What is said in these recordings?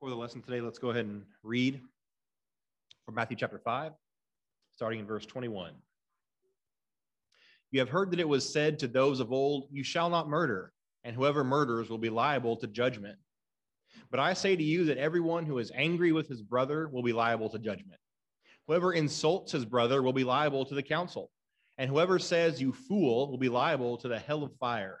For the lesson today, let's go ahead and read from Matthew chapter 5, starting in verse 21. You have heard that it was said to those of old, You shall not murder, and whoever murders will be liable to judgment. But I say to you that everyone who is angry with his brother will be liable to judgment. Whoever insults his brother will be liable to the council, and whoever says, You fool, will be liable to the hell of fire.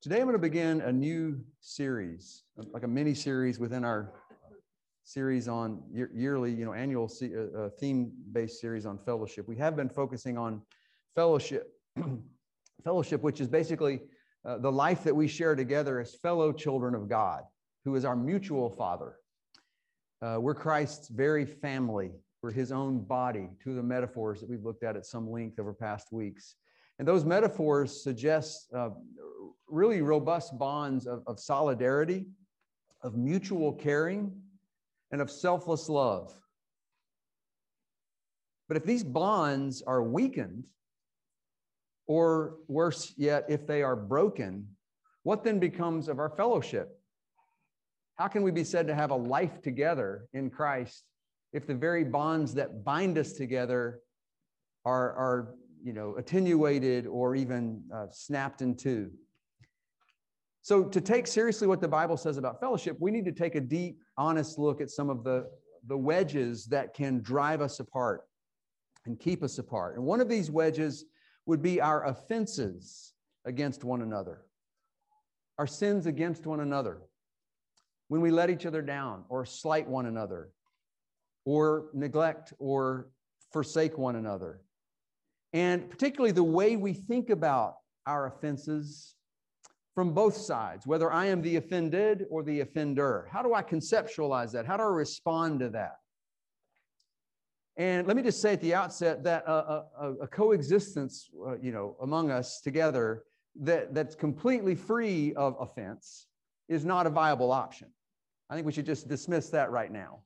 Today, I'm going to begin a new series, like a mini series within our series on year, yearly, you know, annual uh, uh, theme-based series on fellowship. We have been focusing on fellowship, fellowship, which is basically uh, the life that we share together as fellow children of God, who is our mutual Father. Uh, we're Christ's very family. We're His own body. Two of the metaphors that we've looked at at some length over past weeks. And those metaphors suggest uh, really robust bonds of, of solidarity, of mutual caring, and of selfless love. But if these bonds are weakened, or worse yet, if they are broken, what then becomes of our fellowship? How can we be said to have a life together in Christ if the very bonds that bind us together are, are you know, attenuated or even uh, snapped in two. So, to take seriously what the Bible says about fellowship, we need to take a deep, honest look at some of the, the wedges that can drive us apart and keep us apart. And one of these wedges would be our offenses against one another, our sins against one another. When we let each other down or slight one another, or neglect or forsake one another and particularly the way we think about our offenses from both sides, whether I am the offended or the offender. How do I conceptualize that? How do I respond to that? And let me just say at the outset that a, a, a coexistence, uh, you know, among us together that, that's completely free of offense is not a viable option. I think we should just dismiss that right now.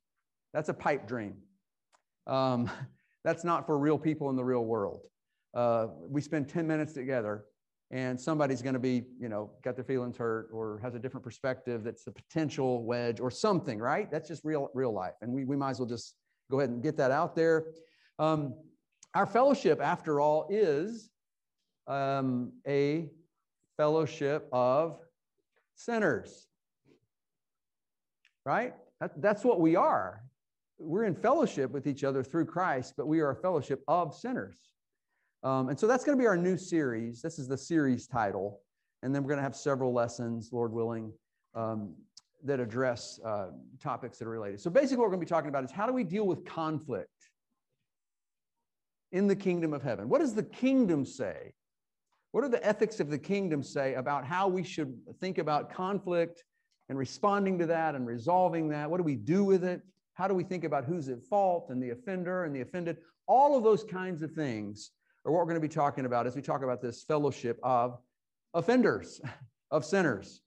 That's a pipe dream. Um, that's not for real people in the real world uh, we spend 10 minutes together and somebody's going to be, you know, got their feelings hurt or has a different perspective that's a potential wedge or something, right? That's just real, real life. And we, we might as well just go ahead and get that out there. Um, our fellowship, after all, is um, a fellowship of sinners, right? That, that's what we are. We're in fellowship with each other through Christ, but we are a fellowship of sinners. Um, and so that's going to be our new series. This is the series title. And then we're going to have several lessons, Lord willing, um, that address uh, topics that are related. So basically, what we're going to be talking about is how do we deal with conflict in the kingdom of heaven? What does the kingdom say? What are the ethics of the kingdom say about how we should think about conflict and responding to that and resolving that? What do we do with it? How do we think about who's at fault and the offender and the offended? All of those kinds of things or what we're going to be talking about as we talk about this fellowship of offenders, of sinners.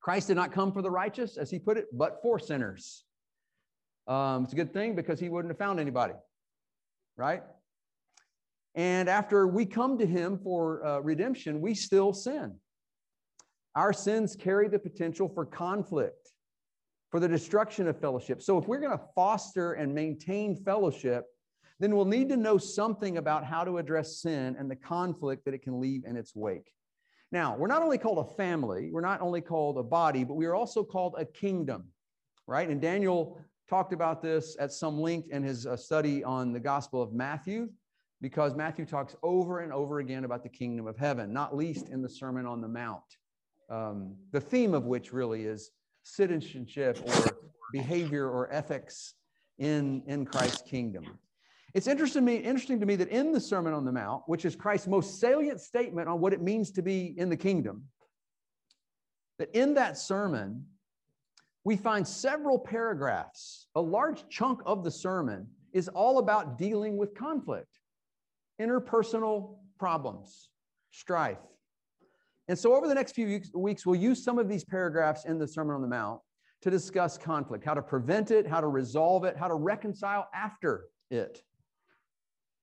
Christ did not come for the righteous, as he put it, but for sinners. Um, it's a good thing because he wouldn't have found anybody, right? And after we come to him for uh, redemption, we still sin. Our sins carry the potential for conflict, for the destruction of fellowship. So if we're going to foster and maintain fellowship, then we'll need to know something about how to address sin and the conflict that it can leave in its wake. Now, we're not only called a family, we're not only called a body, but we are also called a kingdom, right? And Daniel talked about this at some length in his uh, study on the Gospel of Matthew, because Matthew talks over and over again about the kingdom of heaven, not least in the Sermon on the Mount, um, the theme of which really is citizenship or behavior or ethics in, in Christ's kingdom. It's interesting to, me, interesting to me that in the Sermon on the Mount, which is Christ's most salient statement on what it means to be in the kingdom, that in that sermon, we find several paragraphs, a large chunk of the sermon is all about dealing with conflict, interpersonal problems, strife. And so, over the next few weeks, we'll use some of these paragraphs in the Sermon on the Mount to discuss conflict, how to prevent it, how to resolve it, how to reconcile after it.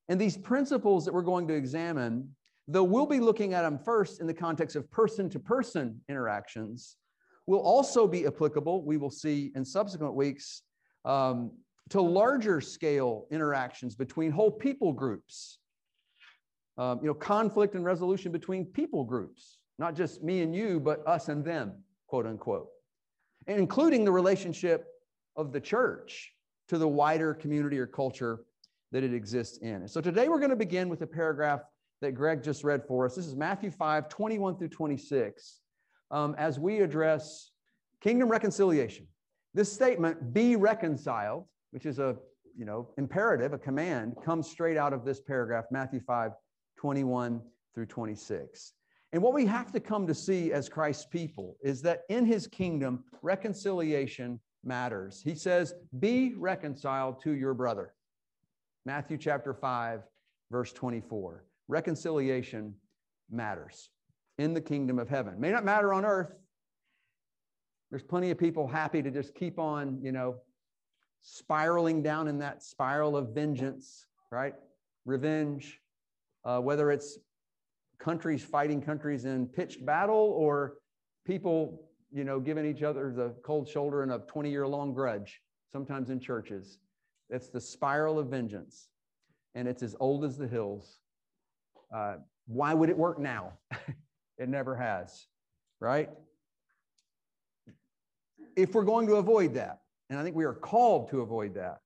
And these principles that we're going to examine, though we'll be looking at them first in the context of person to person interactions, will also be applicable, we will see in subsequent weeks, um, to larger scale interactions between whole people groups. Um, you know, conflict and resolution between people groups, not just me and you, but us and them, quote unquote, and including the relationship of the church to the wider community or culture that it exists in. so today we're going to begin with a paragraph that Greg just read for us. This is Matthew 5, 21 through 26, um, as we address kingdom reconciliation. This statement, be reconciled, which is a you know imperative, a command, comes straight out of this paragraph, Matthew 5, 21 through 26. And what we have to come to see as Christ's people is that in his kingdom, reconciliation matters. He says, Be reconciled to your brother. Matthew chapter 5, verse 24. Reconciliation matters in the kingdom of heaven. May not matter on earth. There's plenty of people happy to just keep on, you know, spiraling down in that spiral of vengeance, right? Revenge, uh, whether it's countries fighting countries in pitched battle or people, you know, giving each other the cold shoulder and a 20 year long grudge, sometimes in churches. It's the spiral of vengeance, and it's as old as the hills. Uh, why would it work now? it never has, right? If we're going to avoid that, and I think we are called to avoid that,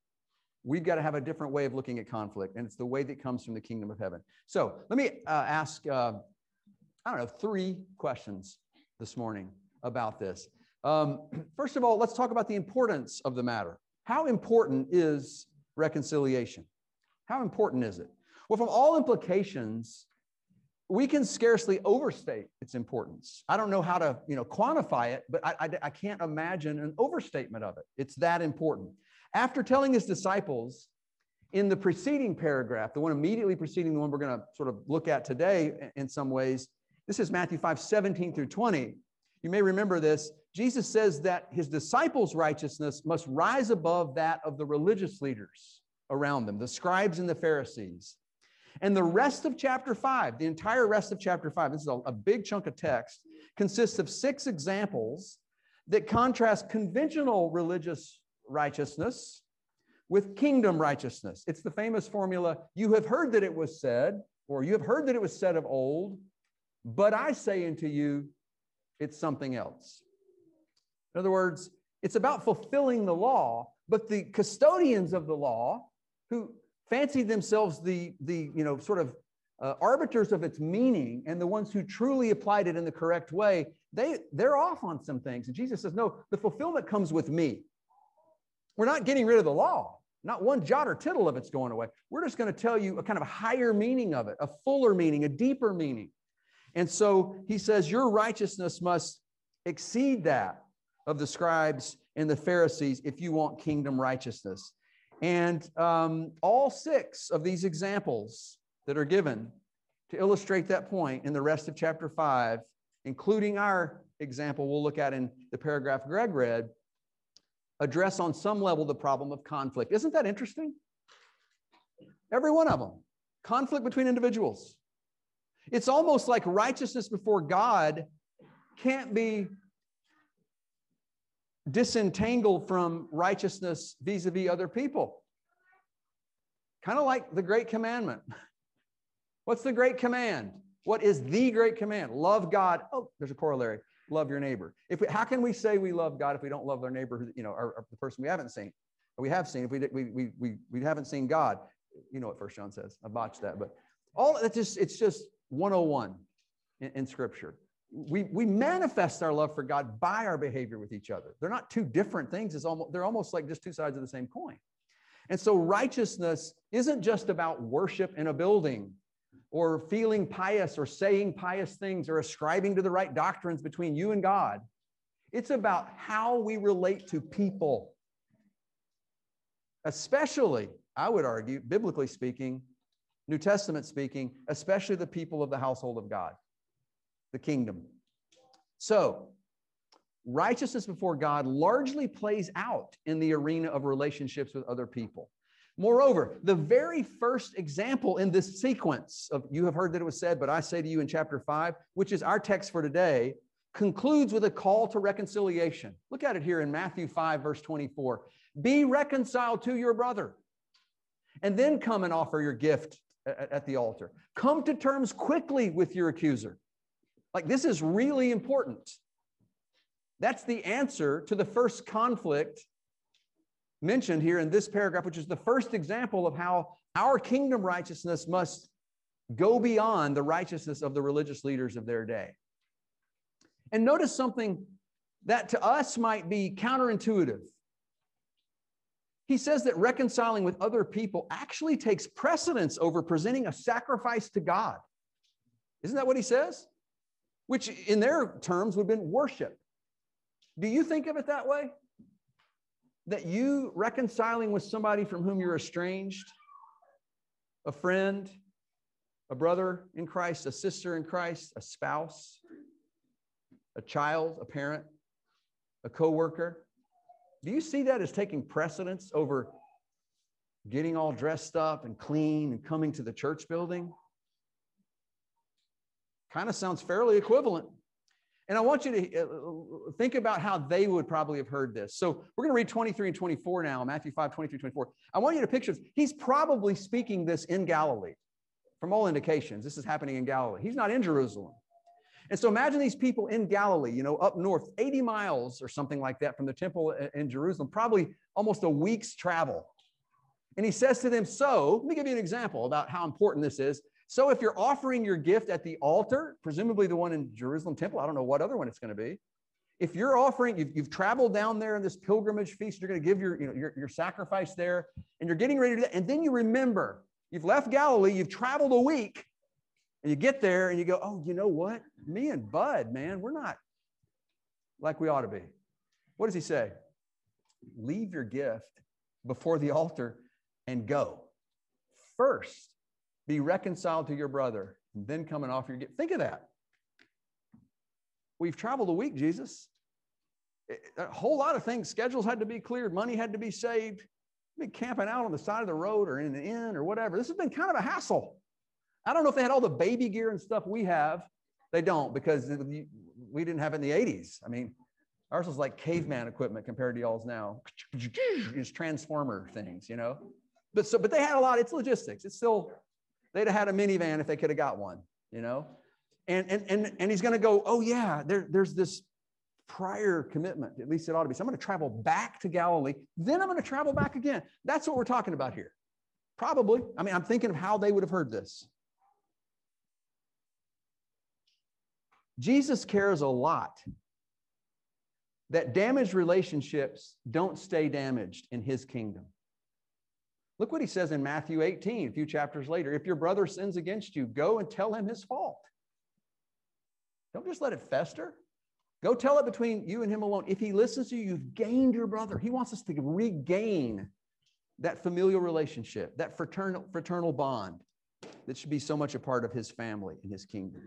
we've got to have a different way of looking at conflict, and it's the way that comes from the kingdom of heaven. So let me uh, ask, uh, I don't know, three questions this morning about this. Um, first of all, let's talk about the importance of the matter. How important is reconciliation? How important is it? Well, from all implications, we can scarcely overstate its importance. I don't know how to, you know, quantify it, but I, I, I, can't imagine an overstatement of it. It's that important. After telling his disciples in the preceding paragraph, the one immediately preceding the one we're going to sort of look at today in some ways, this is Matthew 5, 17 through 20. You may remember this. Jesus says that his disciples' righteousness must rise above that of the religious leaders around them, the scribes and the Pharisees. And the rest of chapter five, the entire rest of chapter five, this is a, a big chunk of text, consists of six examples that contrast conventional religious righteousness with kingdom righteousness. It's the famous formula you have heard that it was said, or you have heard that it was said of old, but I say unto you, it's something else. In other words, it's about fulfilling the law, but the custodians of the law who fancied themselves the, the you know, sort of uh, arbiters of its meaning and the ones who truly applied it in the correct way, they, they're off on some things. And Jesus says, no, the fulfillment comes with me. We're not getting rid of the law. Not one jot or tittle of it's going away. We're just going to tell you a kind of higher meaning of it, a fuller meaning, a deeper meaning. And so he says, Your righteousness must exceed that of the scribes and the Pharisees if you want kingdom righteousness. And um, all six of these examples that are given to illustrate that point in the rest of chapter five, including our example we'll look at in the paragraph Greg read, address on some level the problem of conflict. Isn't that interesting? Every one of them. Conflict between individuals. It's almost like righteousness before God can't be disentangled from righteousness vis a vis other people. Kind of like the great commandment. What's the great command? What is the great command? Love God. Oh, there's a corollary. Love your neighbor. If we, how can we say we love God if we don't love our neighbor, you know, or, or the person we haven't seen? we have seen, if we, we, we, we, we haven't seen God, you know what First John says. I botched that, but all it's just, it's just 101 in, in scripture we, we manifest our love for God by our behavior with each other. They're not two different things. It's almost, they're almost like just two sides of the same coin. And so righteousness isn't just about worship in a building or feeling pious or saying pious things or ascribing to the right doctrines between you and God. It's about how we relate to people. Especially, I would argue, biblically speaking, New Testament speaking, especially the people of the household of God, the kingdom. So, righteousness before God largely plays out in the arena of relationships with other people. Moreover, the very first example in this sequence of you have heard that it was said, but I say to you in chapter 5, which is our text for today, concludes with a call to reconciliation. Look at it here in Matthew 5, verse 24. Be reconciled to your brother, and then come and offer your gift at the altar. Come to terms quickly with your accuser. Like, this is really important. That's the answer to the first conflict mentioned here in this paragraph, which is the first example of how our kingdom righteousness must go beyond the righteousness of the religious leaders of their day. And notice something that to us might be counterintuitive. He says that reconciling with other people actually takes precedence over presenting a sacrifice to God. Isn't that what he says? Which, in their terms, would have been worship. Do you think of it that way? That you reconciling with somebody from whom you're estranged, a friend, a brother in Christ, a sister in Christ, a spouse, a child, a parent, a coworker, do you see that as taking precedence over getting all dressed up and clean and coming to the church building? Kind of sounds fairly equivalent. And I want you to uh, think about how they would probably have heard this. So we're going to read 23 and 24 now, Matthew 5, 23, 24. I want you to picture. He's probably speaking this in Galilee. From all indications, this is happening in Galilee. He's not in Jerusalem. And so imagine these people in Galilee, you know, up north, 80 miles or something like that from the temple in Jerusalem, probably almost a week's travel. And he says to them, So, let me give you an example about how important this is. So if you're offering your gift at the altar, presumably the one in Jerusalem temple, I don't know what other one it's going to be. If you're offering, you've, you've traveled down there in this pilgrimage feast, you're going to give your, you know, your, your sacrifice there, and you're getting ready to do that. And then you remember, you've left Galilee, you've traveled a week, and you get there and you go, oh, you know what? Me and Bud, man, we're not like we ought to be. What does he say? Leave your gift before the altar and go. First, be reconciled to your brother, and then come and offer your gift. Think of that. We've traveled a week, Jesus. Eh, eh, a whole lot of things, schedules had to be cleared, money had to be saved. Been camping out on the side of the road or in an inn or whatever. This has been kind of a hassle. I don't know if they had all the baby gear and stuff we have. They don't because we didn't have it in the 80s. I mean, ours was like caveman equipment compared to y'all's now. It's transformer things, you know. But so, but they had a lot. It's logistics. It's still They'd have had a minivan if they could have got one, you know? And, and, and, and he's going to go, oh, yeah, there, there's this prior commitment. At least it ought to be. So I'm going to travel back to Galilee. Then I'm going to travel back again. That's what we're talking about here. Probably. I mean, I'm thinking of how they would have heard this. Jesus cares a lot that damaged relationships don't stay damaged in his kingdom. Look what he says in Matthew 18, a few chapters later. If your brother sins against you, go and tell him his fault. Don't just let it fester. Go tell it between you and him alone. If he listens to you, you've gained your brother. He wants us to regain that familial relationship, that fraternal, fraternal bond that should be so much a part of his family and his kingdom.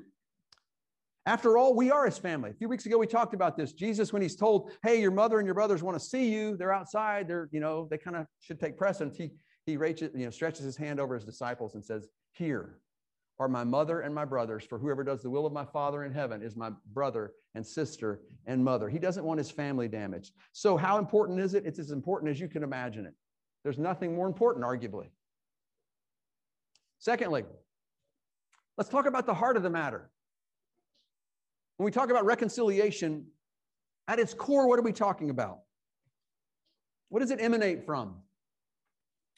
After all, we are his family. A few weeks ago, we talked about this. Jesus, when he's told, hey, your mother and your brothers want to see you, they're outside, they're, you know, they kind of should take precedence. He, he reaches, you know, stretches his hand over his disciples and says, Here are my mother and my brothers, for whoever does the will of my Father in heaven is my brother and sister and mother. He doesn't want his family damaged. So, how important is it? It's as important as you can imagine it. There's nothing more important, arguably. Secondly, let's talk about the heart of the matter. When we talk about reconciliation, at its core, what are we talking about? What does it emanate from?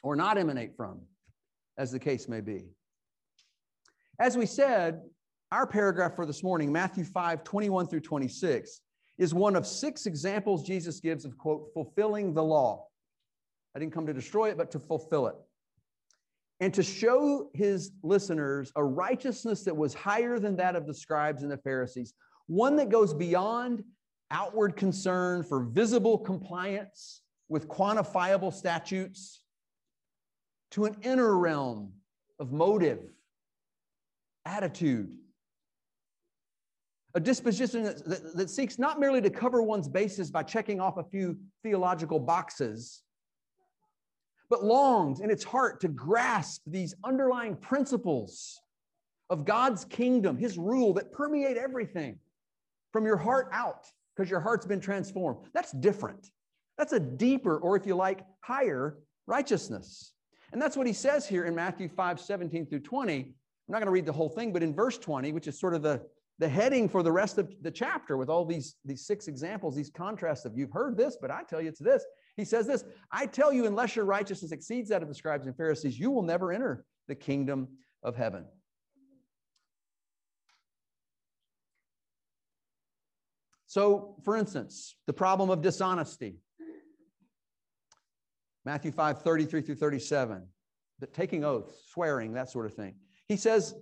Or not emanate from, as the case may be. As we said, our paragraph for this morning, Matthew 5, 21 through 26, is one of six examples Jesus gives of, quote, fulfilling the law. I didn't come to destroy it, but to fulfill it. And to show his listeners a righteousness that was higher than that of the scribes and the Pharisees, one that goes beyond outward concern for visible compliance with quantifiable statutes to an inner realm of motive, attitude, a disposition that, that, that, seeks not merely to cover one's bases by checking off a few theological boxes, but longs in its heart to grasp these underlying principles of God's kingdom, his rule that permeate everything from your heart out because your heart's been transformed. That's different. That's a deeper, or if you like, higher righteousness. And that's what he says here in Matthew 5 17 through 20. I'm not going to read the whole thing, but in verse 20, which is sort of the, the heading for the rest of the chapter with all these, these six examples, these contrasts of you've heard this, but I tell you it's this. He says this I tell you, unless your righteousness exceeds that of the scribes and Pharisees, you will never enter the kingdom of heaven. So, for instance, the problem of dishonesty. Matthew 5, 33 through 37, that taking oaths, swearing, that sort of thing. He says,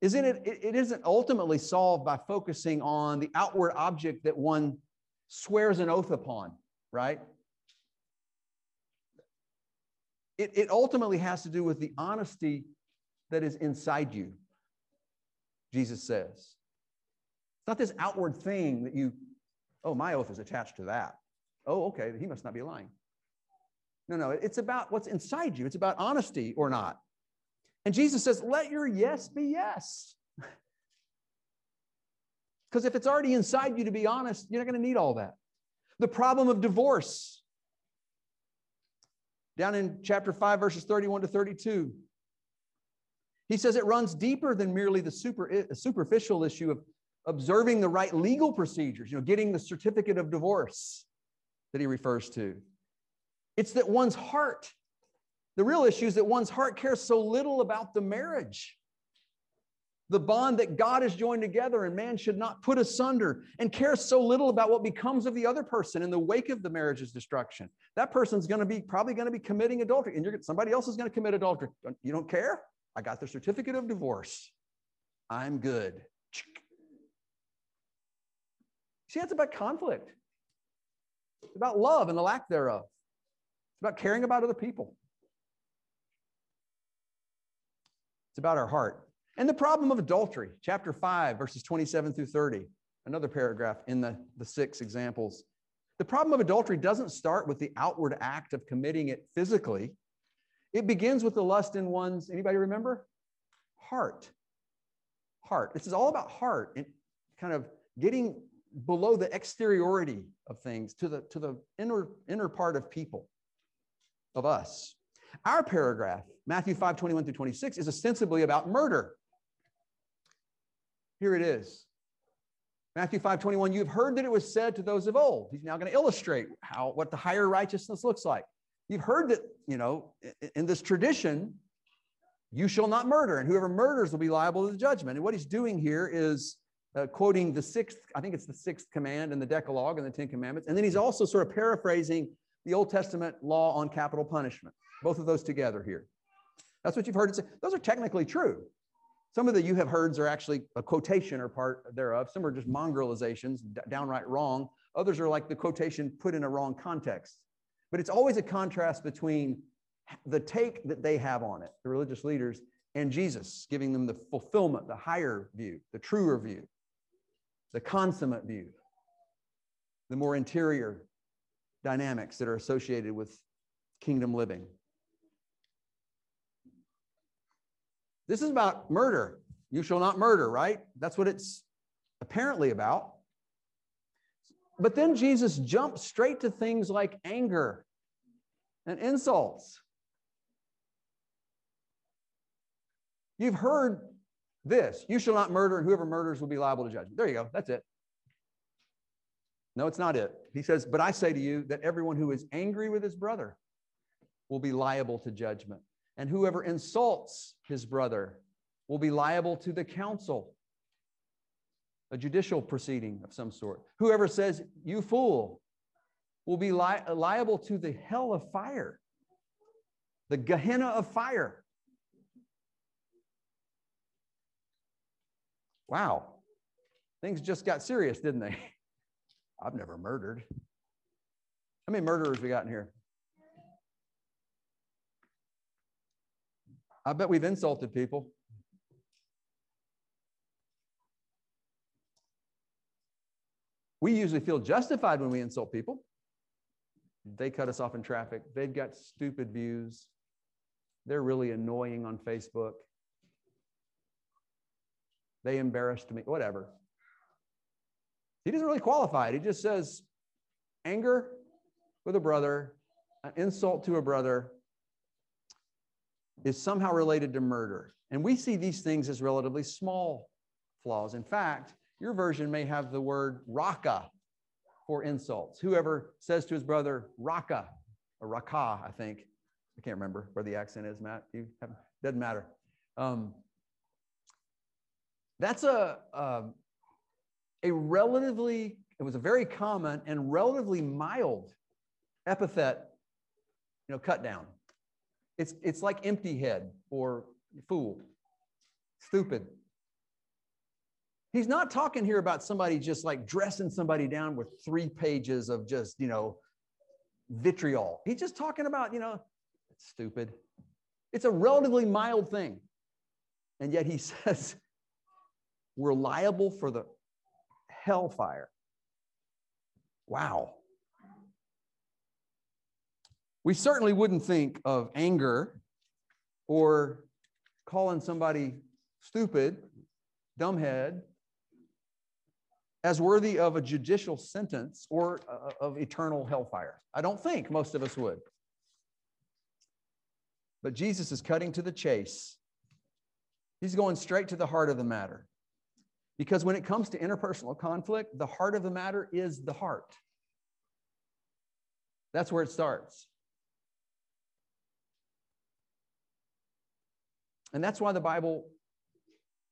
isn't it, it isn't ultimately solved by focusing on the outward object that one swears an oath upon, right? It, it ultimately has to do with the honesty that is inside you, Jesus says. It's not this outward thing that you, oh, my oath is attached to that. Oh, okay, he must not be lying. No, no, it's about what's inside you. It's about honesty or not. And Jesus says, let your yes be yes. Because if it's already inside you, to be honest, you're not going to need all that. The problem of divorce. Down in chapter 5, verses 31 to 32. He says it runs deeper than merely the super, eh, superficial issue of observing the right legal procedures, you know, getting the certificate of divorce that he refers to. It's that one's heart, the real issue is that one's heart cares so little about the marriage. The bond that God has joined together and man should not put asunder, and cares so little about what becomes of the other person in the wake of the marriage's destruction. That person's going to be probably going to be committing adultery, and somebody else is going to commit adultery. You don't care? I got the certificate of divorce. I'm good. See, that's about conflict. It's about love and the lack thereof. It's about caring about other people. It's about our heart. And the problem of adultery, chapter 5, verses 27 through 30, another paragraph in the, the six examples. The problem of adultery doesn't start with the outward act of committing it physically. It begins with the lust in one's, anybody remember? Heart. Heart. This is all about heart and kind of getting below the exteriority of things to the, to the inner, inner part of people, of us. Our paragraph, Matthew 5, 21 through 26, is ostensibly about murder. Here it is. Matthew 5, 21, you've heard that it was said to those of old. He's now going to illustrate how what the higher righteousness looks like. You've heard that, you know, in this tradition, you shall not murder, and whoever murders will be liable to the judgment. And what he's doing here is uh, quoting the sixth, I think it's the sixth command in the Decalogue and the Ten Commandments. And then he's also sort of paraphrasing the Old Testament law on capital punishment, both of those together here. That's what you've heard it say. Those are technically true. Some of the you have heards are actually a quotation or part thereof. Some are just mongrelizations, downright wrong. Others are like the quotation put in a wrong context. But it's always a contrast between the take that they have on it, the religious leaders, and Jesus, giving them the fulfillment, the higher view, the truer view the consummate view, the more interior dynamics that are associated with kingdom living. This is about murder. You shall not murder, right? That's what it's apparently about. But then Jesus jumps straight to things like anger and insults. You've heard this you shall not murder, and whoever murders will be liable to judgment. There you go. That's it. No, it's not it. He says, But I say to you that everyone who is angry with his brother will be liable to judgment. And whoever insults his brother will be liable to the council, a judicial proceeding of some sort. Whoever says, You fool, will be li- liable to the hell of fire, the Gehenna of fire. Wow, things just got serious, didn't they? I've never murdered. How many murderers we got in here? I bet we've insulted people. We usually feel justified when we insult people. They cut us off in traffic. They've got stupid views. They're really annoying on Facebook. They embarrassed me, whatever. He doesn't really qualify it. He just says anger with a brother, an insult to a brother is somehow related to murder. And we see these things as relatively small flaws. In fact, your version may have the word raka for insults. Whoever says to his brother, raka, or raka, I think. I can't remember where the accent is, Matt. You have, doesn't matter. Um, that's a, a, a relatively, it was a very common and relatively mild epithet, you know, cut down. It's, it's like empty head or fool, stupid. He's not talking here about somebody just like dressing somebody down with three pages of just, you know, vitriol. He's just talking about, you know, it's stupid. It's a relatively mild thing. And yet he says, we're liable for the hellfire. Wow. We certainly wouldn't think of anger or calling somebody stupid, dumbhead, as worthy of a judicial sentence or uh, of eternal hellfire. I don't think most of us would. But Jesus is cutting to the chase. He's going straight to the heart of the matter. Because when it comes to interpersonal conflict, the heart of the matter is the heart. That's where it starts. And that's why the Bible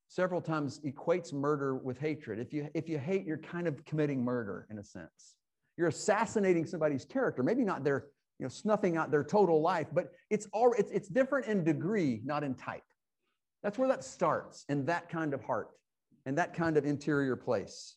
several times equates murder with hatred. If you, if you hate, you're kind of committing murder in a sense. You're assassinating somebody's character, maybe not their, you know, snuffing out their total life, but it's all it's, it's different in degree, not in type. That's where that starts in that kind of heart and that kind of interior place.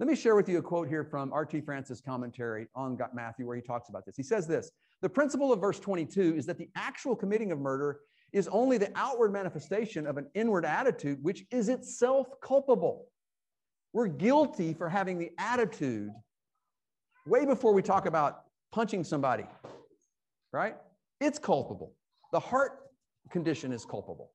Let me share with you a quote here from R.T. France's commentary on Matthew, where he talks about this. He says this The principle of verse 22 is that the actual committing of murder is only the outward manifestation of an inward attitude, which is itself culpable. We're guilty for having the attitude way before we talk about punching somebody, right? It's culpable. The heart condition is culpable.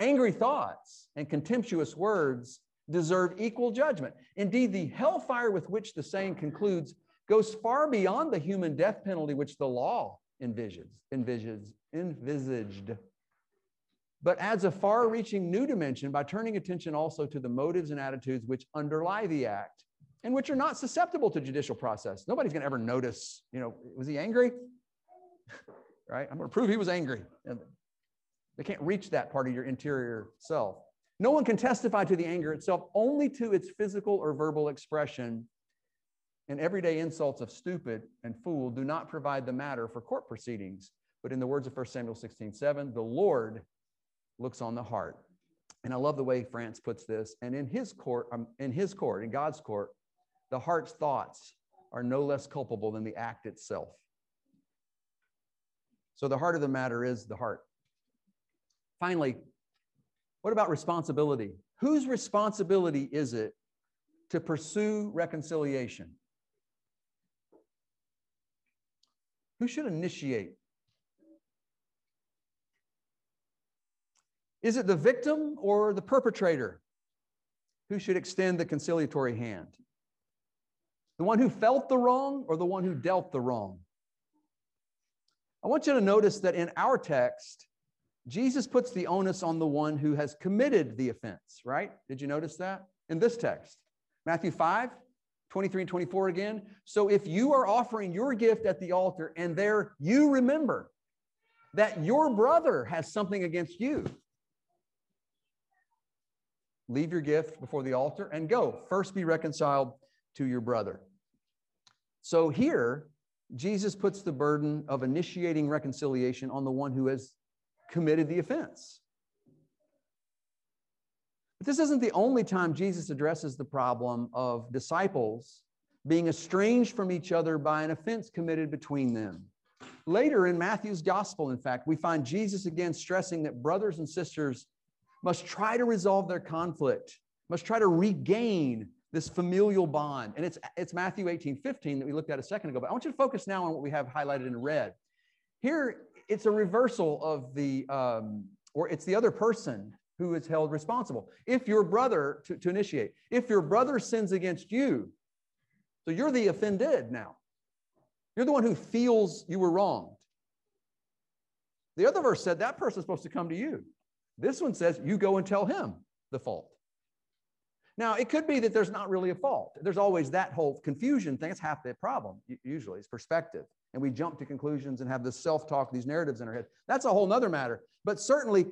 Angry thoughts and contemptuous words deserve equal judgment. Indeed, the hellfire with which the saying concludes goes far beyond the human death penalty which the law envisions, envisions, envisaged but adds a far reaching new dimension by turning attention also to the motives and attitudes which underlie the act and which are not susceptible to judicial process. Nobody's going to ever notice, you know, was he angry? right? I'm going to prove he was angry. And they can't reach that part of your interior self. No one can testify to the anger itself, only to its physical or verbal expression. And everyday insults of stupid and fool do not provide the matter for court proceedings. But in the words of 1 Samuel 16, 7, the Lord looks on the heart. And I love the way France puts this. And in his court, um, in his court, in God's court, the heart's thoughts are no less culpable than the act itself. So the heart of the matter is the heart. Finally, what about responsibility? Whose responsibility is it to pursue reconciliation? Who should initiate Is it the victim or the perpetrator who should extend the conciliatory hand? The one who felt the wrong or the one who dealt the wrong? I want you to notice that in our text, Jesus puts the onus on the one who has committed the offense, right? Did you notice that? In this text, Matthew 5, 23 and 24 again. So if you are offering your gift at the altar and there you remember that your brother has something against you, leave your gift before the altar and go. First be reconciled to your brother. So here, Jesus puts the burden of initiating reconciliation on the one who has committed the offense. But this isn't the only time Jesus addresses the problem of disciples being estranged from each other by an offense committed between them. Later in Matthew's gospel, in fact, we find Jesus again stressing that brothers and sisters must try to resolve their conflict, must try to regain this familial bond. And it's, it's Matthew 18, 15 that we looked at a second ago. But I want you to focus now on what we have highlighted in red. Here, it's a reversal of the, um, or it's the other person who is held responsible. If your brother, to, to initiate, if your brother sins against you, so you're the offended now. You're the one who feels you were wronged. The other verse said that person's supposed to come to you. This one says you go and tell him the fault. Now, it could be that there's not really a fault. There's always that whole confusion thing. It's half the problem, usually, it's perspective. And we jump to conclusions and have this self talk, these narratives in our head. That's a whole nother matter. But certainly,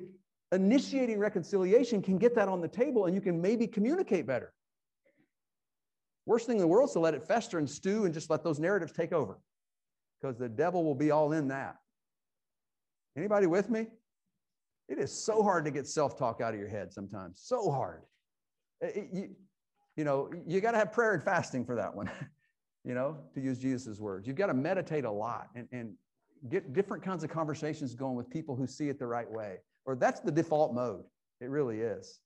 initiating reconciliation can get that on the table and you can maybe communicate better. Worst thing in the world is to let it fester and stew and just let those narratives take over because the devil will be all in that. Anybody with me? It is so hard to get self talk out of your head sometimes. So hard. It, you, you know, you got to have prayer and fasting for that one, you know, to use Jesus' words. You've got to meditate a lot and, and get different kinds of conversations going with people who see it the right way. Or that's the default mode. It really is.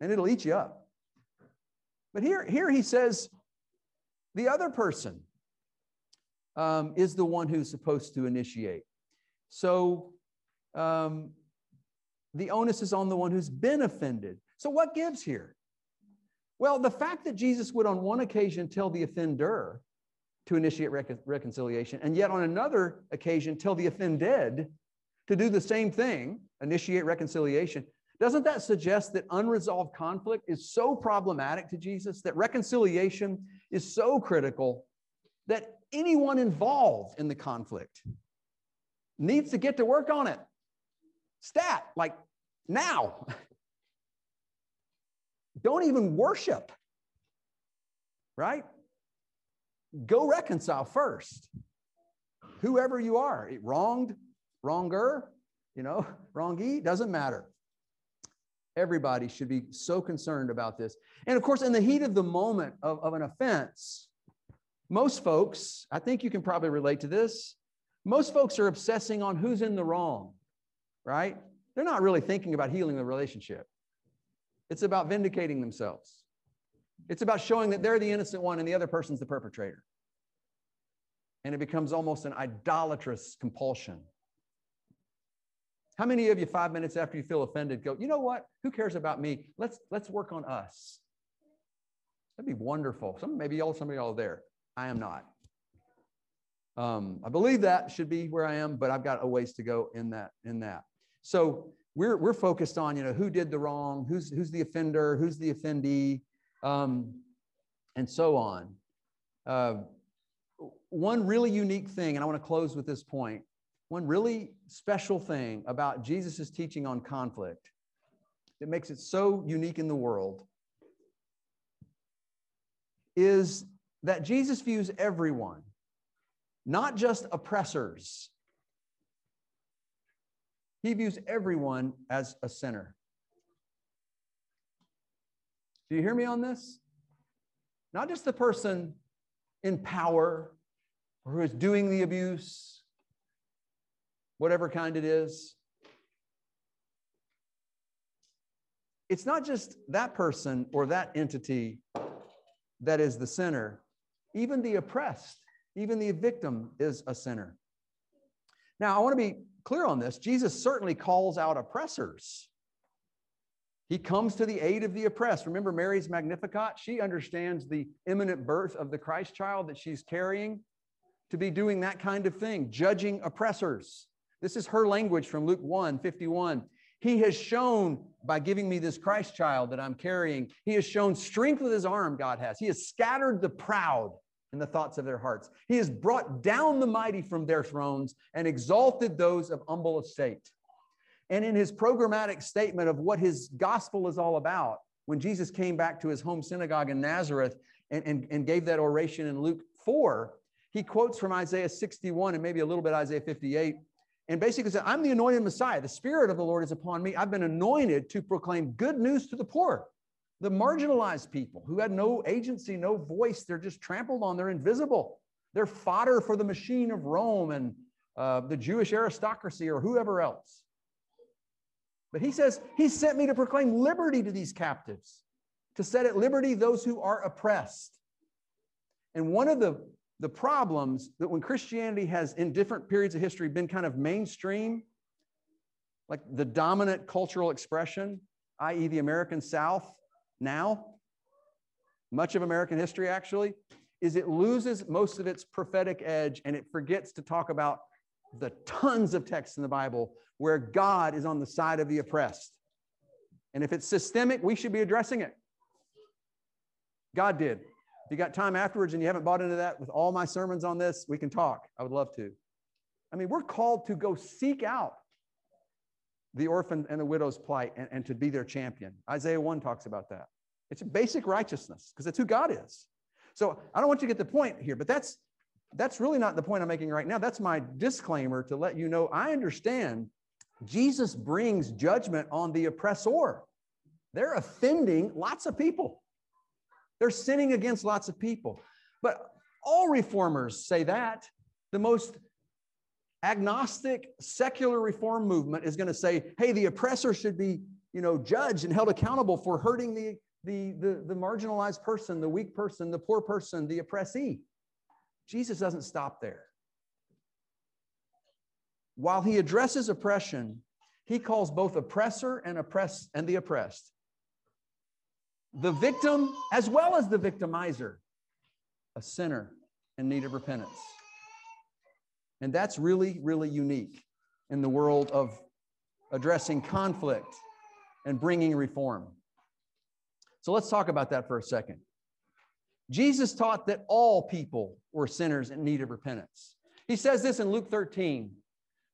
And it'll eat you up. But here, here he says the other person um, is the one who's supposed to initiate. So um, the onus is on the one who's been offended. So what gives here? Well, the fact that Jesus would on one occasion tell the offender to initiate recon- reconciliation, and yet on another occasion tell the offended to do the same thing, initiate reconciliation, doesn't that suggest that unresolved conflict is so problematic to Jesus, that reconciliation is so critical that anyone involved in the conflict needs to get to work on it? Stat, like now. Don't even worship, right? Go reconcile first. Whoever you are, it wronged, wronger, you know, wrongy, doesn't matter. Everybody should be so concerned about this. And of course, in the heat of the moment of, of an offense, most folks, I think you can probably relate to this, most folks are obsessing on who's in the wrong, right? They're not really thinking about healing the relationship. It's about vindicating themselves. It's about showing that they're the innocent one and the other person's the perpetrator. And it becomes almost an idolatrous compulsion. How many of you, five minutes after you feel offended, go, you know what? Who cares about me? Let's let's work on us. That'd be wonderful. Some maybe y'all, some of y'all there. I am not. Um, I believe that should be where I am, but I've got a ways to go in that. In that. So we're, we're focused on, you know, who did the wrong, who's, who's the offender, who's the offendee, um, and so on. Uh, one really unique thing, and I want to close with this point, one really special thing about Jesus' teaching on conflict that makes it so unique in the world is that Jesus views everyone, not just oppressors, he views everyone as a sinner. Do you hear me on this? Not just the person in power or who is doing the abuse, whatever kind it is. It's not just that person or that entity that is the sinner. Even the oppressed, even the victim is a sinner. Now, I want to be clear on this. Jesus certainly calls out oppressors. He comes to the aid of the oppressed. Remember Mary's Magnificat? She understands the imminent birth of the Christ child that she's carrying to be doing that kind of thing, judging oppressors. This is her language from Luke 1 51. He has shown by giving me this Christ child that I'm carrying, he has shown strength with his arm, God has. He has scattered the proud in the thoughts of their hearts. He has brought down the mighty from their thrones and exalted those of humble estate. And in his programmatic statement of what his gospel is all about, when Jesus came back to his home synagogue in Nazareth and, and, and gave that oration in Luke 4, he quotes from Isaiah 61 and maybe a little bit Isaiah 58. and basically said, I'm the anointed Messiah. The Spirit of the Lord is upon me. I've been anointed to proclaim good news to the poor, the marginalized people who had no agency, no voice. They're just trampled on, they're invisible. They're fodder for the machine of Rome and uh, the Jewish aristocracy or whoever else. But he says, He sent me to proclaim liberty to these captives, to set at liberty those who are oppressed. And one of the, the problems that when Christianity has, in different periods of history, been kind of mainstream, like the dominant cultural expression, i.e., the American South now, much of American history actually, is it loses most of its prophetic edge and it forgets to talk about the tons of texts in the Bible where God is on the side of the oppressed. And if it's systemic, we should be addressing it. God did. If you got time afterwards and you haven't bought into that with all my sermons on this, we can talk. I would love to. I mean, we're called to go seek out the orphan and the widow's plight and, and to be their champion. Isaiah 1 talks about that. It's basic righteousness because that's who God is. So I don't want you to get the point here, but that's that's really not the point I'm making right now. That's my disclaimer to let you know I understand Jesus brings judgment on the oppressor. They're offending lots of people. They're sinning against lots of people. But all reformers say that. The most agnostic secular reform movement is going to say, hey, the oppressor should be, you know, judged and held accountable for hurting the, the, the, the marginalized person, the weak person, the poor person, the oppressee. Jesus doesn't stop there. While he addresses oppression, he calls both oppressor and oppress and the oppressed. The victim as well as the victimizer a sinner in need of repentance. And that's really really unique in the world of addressing conflict and bringing reform. So let's talk about that for a second. Jesus taught that all people were sinners in need of repentance. He says this in luke 13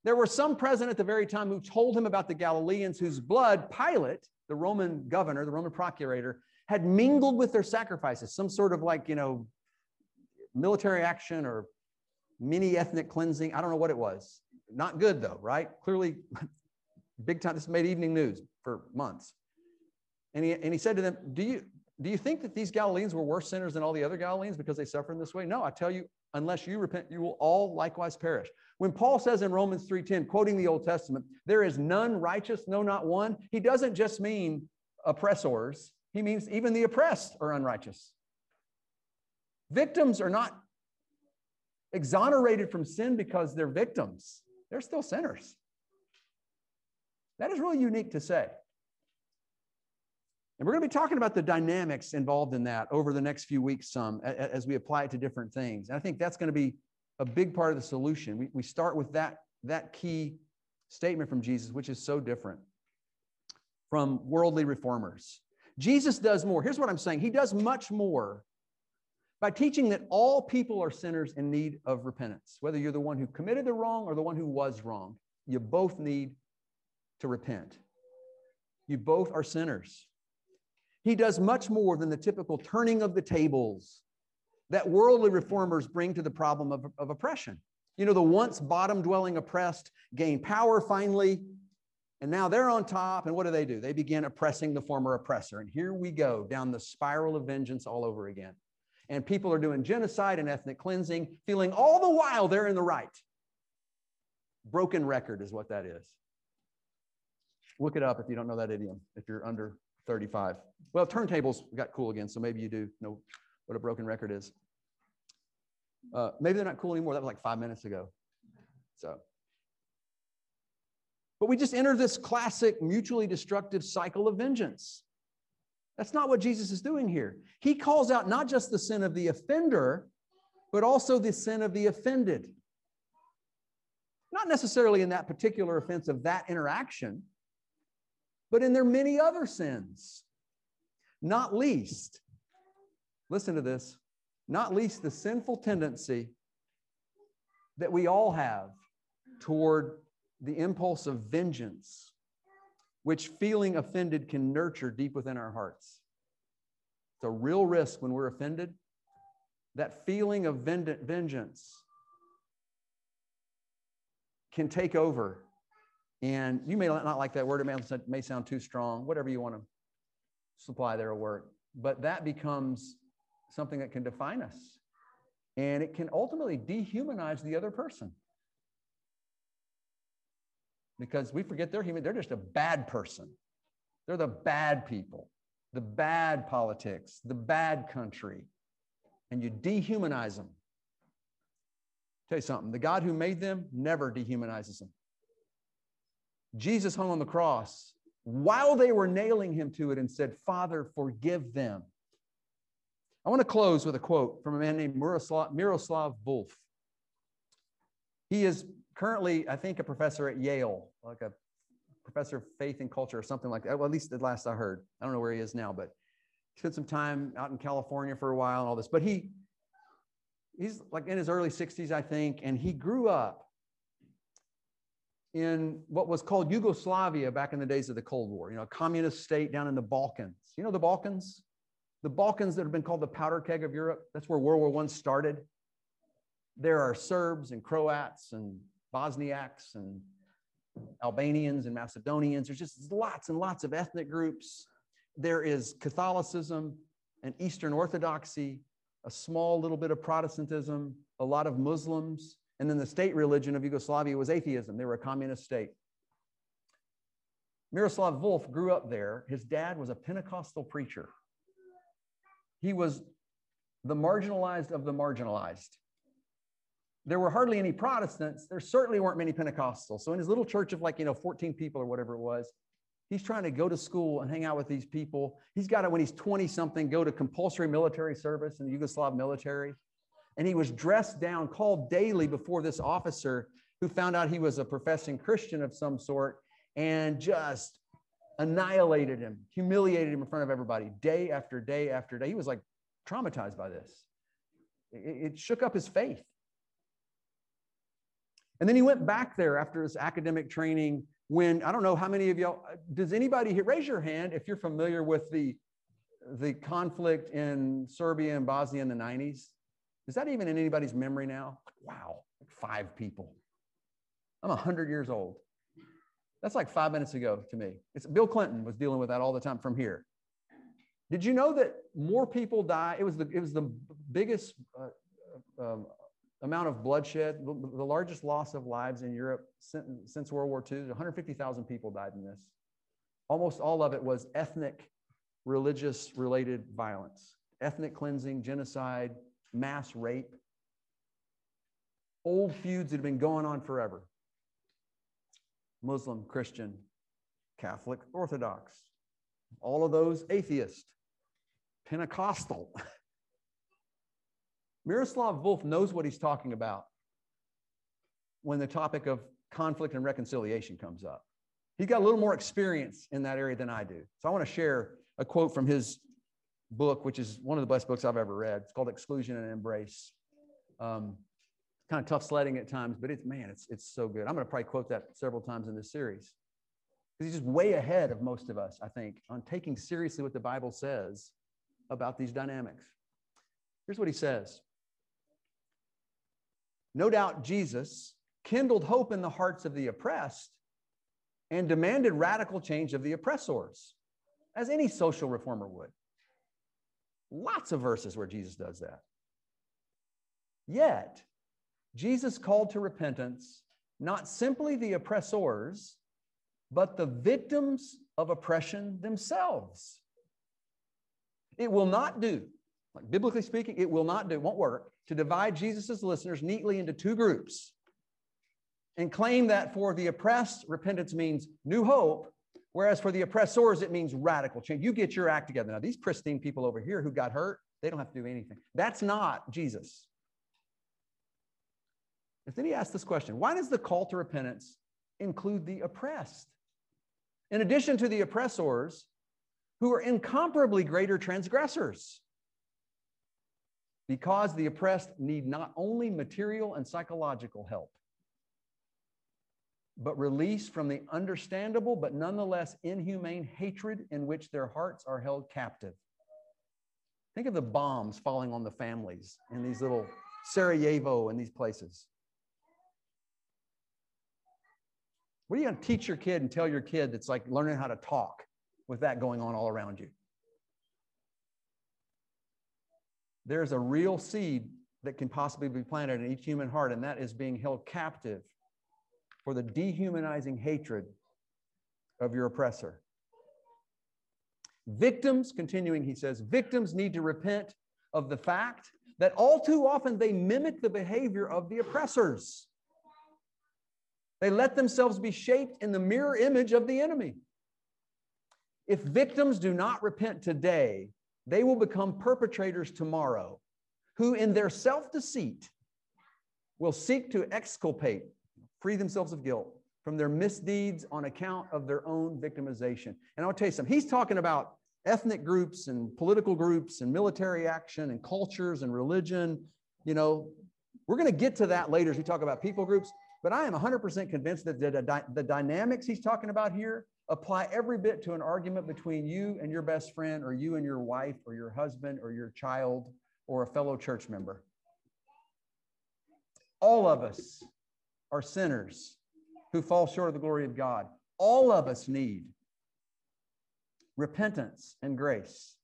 there were some present at the very time who told him about the Galileans whose blood Pilate, the Roman governor, the Roman procurator, had mingled with their sacrifices, some sort of like, you know, military action or mini ethnic cleansing. I don't know what it was. Not good though, right? Clearly, big time. This made evening news for months. And he, and he said to them, do you, do you think that these Galileans were worse sinners than all the other Galileans because they suffered in this way? No, I tell you, unless you repent, you will all likewise perish. When Paul says in Romans 3:10, quoting the Old Testament, there is none righteous, no, not one, he doesn't just mean oppressors, he means even the oppressed are unrighteous. Victims are not exonerated from sin because they're victims, they're still sinners. That is really unique to say. And we're going to be talking about the dynamics involved in that over the next few weeks, some as we apply it to different things. And I think that's going to be a big part of the solution. We, we start with that, that key statement from Jesus, which is so different from worldly reformers. Jesus does more. Here's what I'm saying He does much more by teaching that all people are sinners in need of repentance, whether you're the one who committed the wrong or the one who was wrong. You both need to repent. You both are sinners. He does much more than the typical turning of the tables that worldly reformers bring to the problem of, of oppression. You know, the once bottom dwelling oppressed gain power finally, and now they're on top. And what do they do? They begin oppressing the former oppressor. And here we go down the spiral of vengeance all over again. And people are doing genocide and ethnic cleansing, feeling all the while they're in the right. Broken record is what that is. Look it up if you don't know that idiom, if you're under 35. Well, turntables got cool again, so maybe you do know what a broken record is. Uh, maybe they're not cool anymore. That was like five minutes ago. So, but we just enter this classic mutually destructive cycle of vengeance. That's not what Jesus is doing here. He calls out not just the sin of the offender, but also the sin of the offended. Not necessarily in that particular offense of that interaction, but in their many other sins. Not least, listen to this, not least the sinful tendency that we all have toward the impulse of vengeance, which feeling offended can nurture deep within our hearts. It's a real risk when we're offended. That feeling of vengeance can take over. And you may not like that word, it may, sound too strong, whatever you want to supply there a word. But that becomes something that can define us. And it can ultimately dehumanize the other person. Because we forget they're human, they're just a bad person. They're the bad people, the bad politics, the bad country. And you dehumanize them. Tell you something the God who made them never dehumanizes them. Jesus hung on the cross while they were nailing him to it and said, Father, forgive them. I want to close with a quote from a man named Miroslav, Miroslav Volf. He is currently, I think, a professor at Yale, like a professor of faith and culture or something like that. Well, at least the last I heard. I don't know where he is now, but he spent some time out in California for a while and all this. But he he's like in his early 60s, I think, and he grew up in what was called Yugoslavia back in the days of the Cold War, you know, a communist state down in the Balkans. You know the Balkans? The Balkans that have been called the powder keg of Europe, that's where World War I started. There are Serbs and Croats and Bosniaks and Albanians and Macedonians. There's just lots and lots of ethnic groups. There is Catholicism and Eastern Orthodoxy, a small little bit of Protestantism, a lot of Muslims, and then the state religion of Yugoslavia was atheism. They were a communist state. Miroslav Volf grew up there. His dad was a Pentecostal preacher. He was the marginalized of the marginalized. There were hardly any Protestants. There certainly weren't many Pentecostals. So in his little church of like, you know, 14 people or whatever it was, he's trying to go to school and hang out with these people. He's got to, when he's 20 something, go to compulsory military service in the Yugoslav military and he was dressed down, called daily before this officer who found out he was a professing Christian of some sort and just annihilated him, humiliated him in front of everybody, day after day after day. He was like traumatized by this. It, it shook up his faith. And then he went back there after his academic training. When I don't know how many of y'all, uh, does anybody here raise your hand if you're familiar with the, the conflict in Serbia and Bosnia in the 90s? Is that even in anybody's memory now? Wow, five people. I'm 100 years old. That's like five minutes ago to me. It's, Bill Clinton was dealing with that all the time from here. Did you know that more people die? It was the, it was the biggest uh, um, amount of bloodshed, the, largest loss of lives in Europe since, since World War II. 150,000 people died in this. Almost all of it was ethnic, religious related violence, ethnic cleansing, genocide, mass rape, old feuds that have been going on forever Muslim, Christian, Catholic, Orthodox, all of those atheist, Pentecostal. Miroslav Volf knows what he's talking about when the topic of conflict and reconciliation comes up. He's got a little more experience in that area than I do. So I want to share a quote from his book, which is one of the best books I've ever read. It's called Exclusion and Embrace. Um, kind of tough sledding at times, but it's man, it's it's so good. I'm going to probably quote that several times in this series because he's just way ahead of most of us, I think, on taking seriously what the Bible says about these dynamics. Here's what he says. No doubt Jesus kindled hope in the hearts of the oppressed and demanded radical change of the oppressors, as any social reformer would. Lots of verses where Jesus does that. Yet, Jesus called to repentance not simply the oppressors, but the victims of oppression themselves. It will not do, like biblically speaking, it will not do, won't work, to divide Jesus' listeners neatly into two groups and claim that for the oppressed, repentance means new hope, Whereas for the oppressors, it means radical change. You get your act together. Now, these pristine people over here who got hurt, they don't have to do anything. That's not Jesus. And then he asked this question Why does the call to repentance include the oppressed? In addition to the oppressors, who are incomparably greater transgressors. Because the oppressed need not only material and psychological help, but release from the understandable but nonetheless inhumane hatred in which their hearts are held captive. Think of the bombs falling on the families in these little Sarajevo and these places. What are you going to teach your kid and tell your kid that's like learning how to talk with that going on all around you? There's a real seed that can possibly be planted in each human heart, and that is being held captive for the dehumanizing hatred of your oppressor. Victims, continuing, he says, victims need to repent of the fact that all too often they mimic the behavior of the oppressors. They let themselves be shaped in the mirror image of the enemy. If victims do not repent today, they will become perpetrators tomorrow, who in their self deceit will seek to exculpate, free themselves of guilt from their misdeeds on account of their own victimization. And I'll tell you something, he's talking about ethnic groups and political groups and military action and cultures and religion. You know, we're going to get to that later as we talk about people groups, but I am 100% convinced that the, the dynamics he's talking about here apply every bit to an argument between you and your best friend or you and your wife or your husband or your child or a fellow church member. All of us are sinners who fall short of the glory of God. All of us need repentance and grace,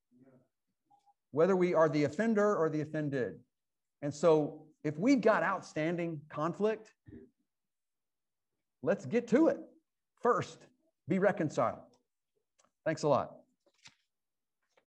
whether we are the offender or the offended. And so, if we've got outstanding conflict, let's get to it. First, be reconciled. Thanks a lot.